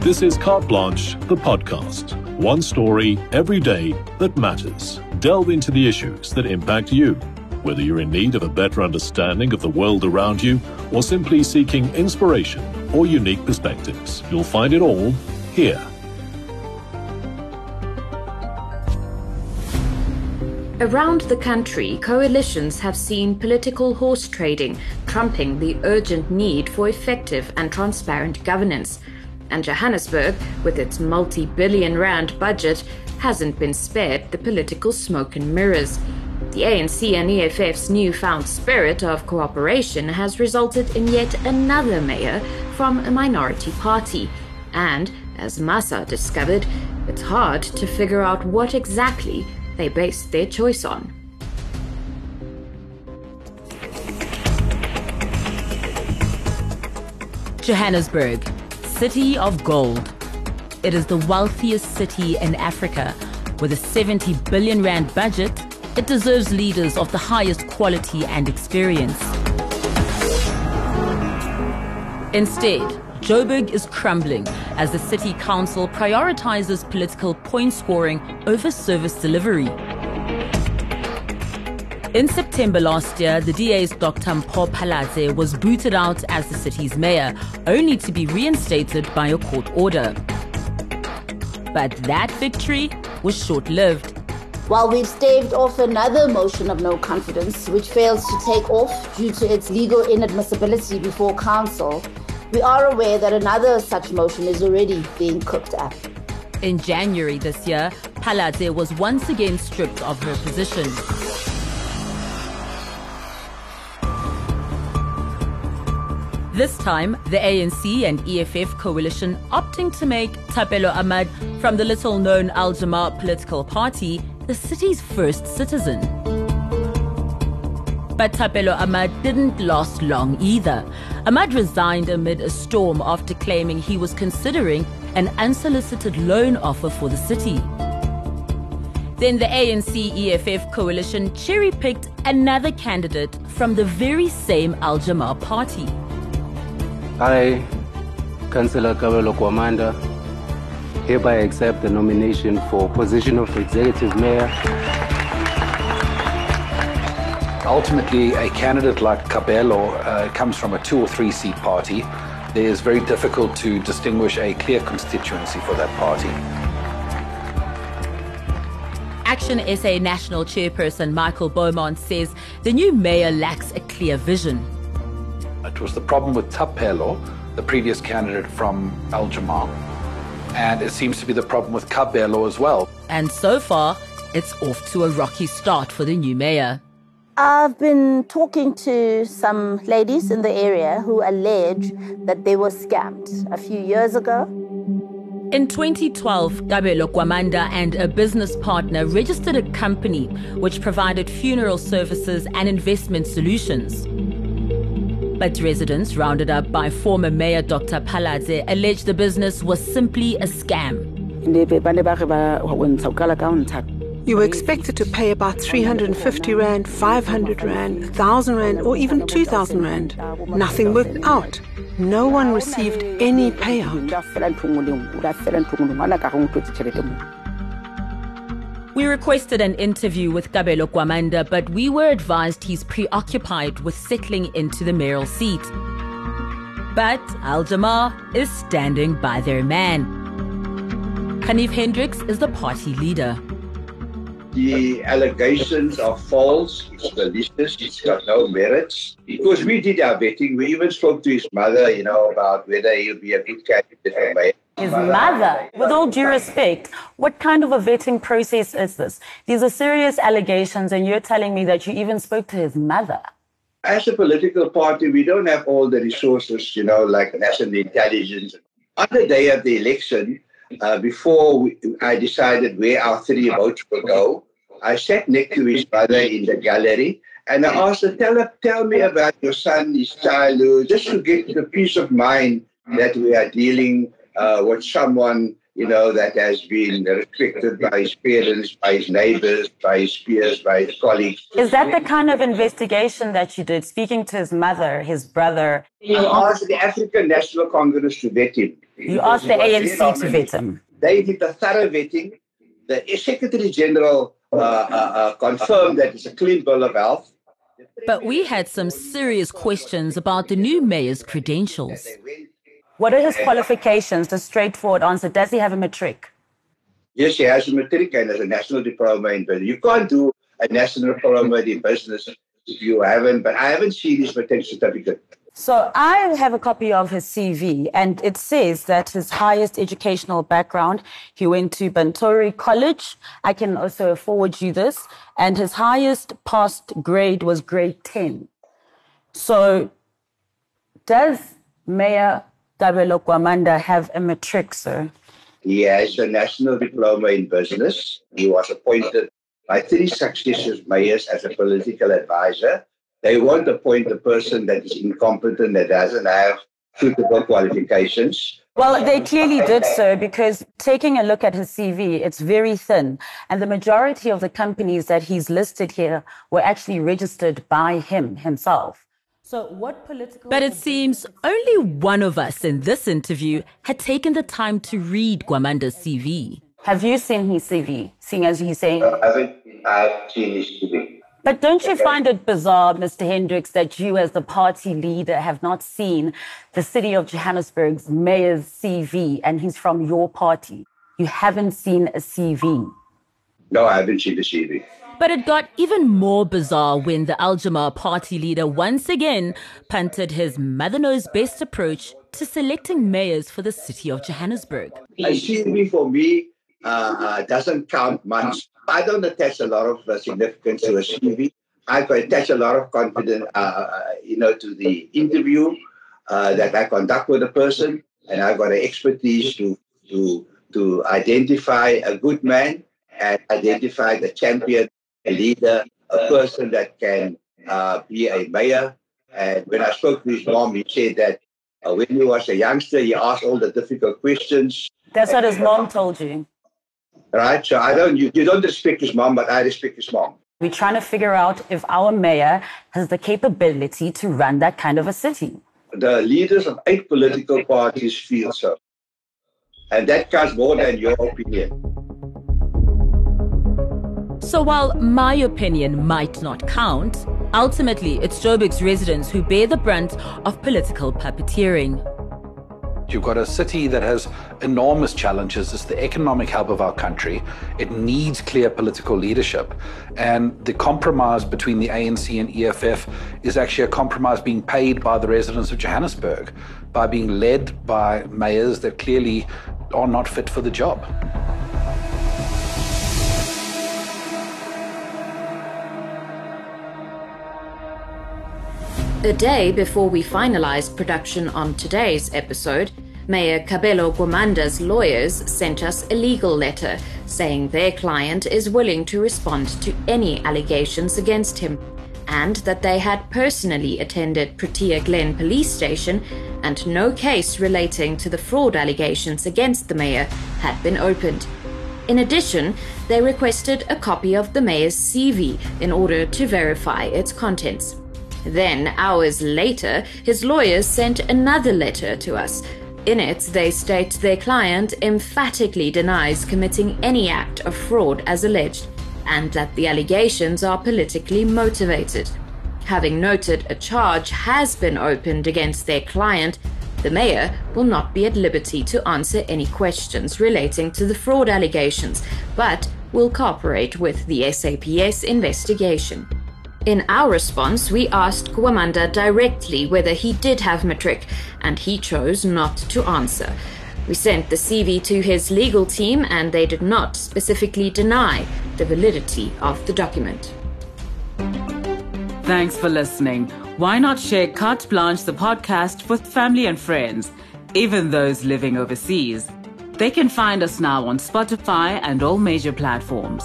This is Carte Blanche, the podcast. One story every day that matters. Delve into the issues that impact you. Whether you're in need of a better understanding of the world around you or simply seeking inspiration or unique perspectives, you'll find it all here. Around the country, coalitions have seen political horse trading trumping the urgent need for effective and transparent governance. And Johannesburg, with its multi billion rand budget, hasn't been spared the political smoke and mirrors. The ANC and EFF's newfound spirit of cooperation has resulted in yet another mayor from a minority party. And, as Massa discovered, it's hard to figure out what exactly they based their choice on. Johannesburg, City of Gold. It is the wealthiest city in Africa. With a 70 billion rand budget, it deserves leaders of the highest quality and experience. Instead, Joburg is crumbling as the city council prioritizes political point scoring over service delivery. In September last year, the DA's Dr. Mpho Phalatse was booted out as the city's mayor, only to be reinstated by a court order. But that victory was short lived. While we've staved off another motion of no confidence, which fails to take off due to its legal inadmissibility before council, we are aware that another such motion is already being cooked up. In January this year, Phalatse was once again stripped of her position. This time, the ANC and EFF coalition opting to make Thapelo Amad from the little known Al Jama-ah political party the city's first citizen. But Thapelo Amad didn't last long either. Amad resigned amid a storm after claiming he was considering an unsolicited loan offer for the city. Then the ANC EFF coalition cherry picked another candidate from the very same Al Jama-ah party. I, Councillor Kabelo Gwamanda, hereby accept the nomination for position of Executive Mayor. Ultimately, a candidate like Kabelo uh, comes from a two or three seat party. It is very difficult to distinguish a clear constituency for that party. Action SA National Chairperson Michael Beaumont says the new mayor lacks a clear vision. It was the problem with Thapelo, the previous candidate from Al Jama-ah, and it seems to be the problem with Kabelo as well. And so far, it's off to a rocky start for the new mayor. I've been talking to some ladies in the area who allege that they were scammed a few years ago. In 2012, Kabelo Gwamanda and a business partner registered a company which provided funeral services and investment solutions. But residents, rounded up by former Mayor Dr. Phalatse, alleged the business was simply a scam. You were expected to pay about 350 Rand, 500 Rand, 1,000 Rand, or even 2,000 Rand. Nothing worked out. No one received any payout. We requested an interview with Kabelo Gwamanda, but we were advised he's preoccupied with settling into the mayoral seat. But Al Jama-ah is standing by their man. Ganief Hendricks is the party leader. The allegations are false, it's malicious, it's got no merits. Because we did our vetting, we even spoke to his mother, you know, about whether he'll be a good candidate for mayor. His mother. With all due respect, what kind of a vetting process is this? These are serious allegations, and you're telling me that you even spoke to his mother. As a political party, we don't have all the resources, you know, like national intelligence. On the day of the election, uh, before we, I decided where our three votes would go, I sat next to his mother in the gallery and I asked her, tell, her, tell me about your son, his childhood, just to get the peace of mind that we are dealing uh, with someone, you know, that has been restricted by his parents, by his neighbors, by his peers, by his colleagues. Is that the kind of investigation that you did, speaking to his mother, his brother? You asked the African National Congress to vet him. You asked the ANC to vet him. They did a thorough vetting. The Secretary General uh, uh, uh, confirmed that it's a clean bill of health. But we had some serious questions about the new mayor's credentials. What are his qualifications? The straightforward answer. Does he have a matric? Yes, he has a matric and has a national diploma in business. You can't do a national diploma in business if you haven't, but I haven't seen his matric certificate. So I have a copy of his CV, and it says that his highest educational background, he went to Bantori College. I can also forward you this, and his highest passed grade was grade 10. So does Mayor Kabelo Gwamanda have a matric, sir? He has a national diploma in business. He was appointed by three successive mayors as a political advisor they won't appoint a person that is incompetent, that doesn't have suitable qualifications. Well, they clearly did so because taking a look at his CV, it's very thin. And the majority of the companies that he's listed here were actually registered by him himself. So, what political. But it seems only one of us in this interview had taken the time to read Gwamanda's CV. Have you seen his CV, seeing as he's saying? I haven't I've seen his CV. But don't you find it bizarre, Mr. Hendricks, that you, as the party leader, have not seen the city of Johannesburg's mayor's CV and he's from your party? You haven't seen a CV. No, I haven't seen the CV. But it got even more bizarre when the Al Aljama party leader once again punted his mother knows best approach to selecting mayors for the city of Johannesburg. CV for me uh, uh, doesn't count much I don't attach a lot of uh, significance to a CV. I attach a lot of confidence, uh, uh, you know, to the interview uh, that I conduct with a person, and I've got the expertise to to to identify a good man and identify the champion, a leader, a person that can uh, be a mayor. And when I spoke to his mom, he said that uh, when he was a youngster, he asked all the difficult questions. That's what his mom told you right? So I don't, you, you don't respect his mom, but I respect his mom. We're trying to figure out if our mayor has the capability to run that kind of a city. The leaders of eight political parties feel so. And that counts more than your opinion. So while my opinion might not count, ultimately it's Joburg's residents who bear the brunt of political puppeteering. You've got a city that has enormous challenges. It's the economic hub of our country. It needs clear political leadership. And the compromise between the ANC and EFF is actually a compromise being paid by the residents of Johannesburg by being led by mayors that clearly are not fit for the job. A day before we finalized production on today's episode, Mayor Kabelo Gwamanda's lawyers sent us a legal letter saying their client is willing to respond to any allegations against him and that they had personally attended Protea Glen police station and no case relating to the fraud allegations against the mayor had been opened. In addition, they requested a copy of the mayor's CV in order to verify its contents. Then, hours later, his lawyers sent another letter to us. In it, they state their client emphatically denies committing any act of fraud as alleged, and that the allegations are politically motivated. Having noted a charge has been opened against their client, the mayor will not be at liberty to answer any questions relating to the fraud allegations, but will cooperate with the SAPS investigation. In our response, we asked Gwamanda directly whether he did have matric, and he chose not to answer. We sent the CV to his legal team, and they did not specifically deny the validity of the document. Thanks for listening. Why not share Carte Blanche, the podcast, with family and friends, even those living overseas? They can find us now on Spotify and all major platforms.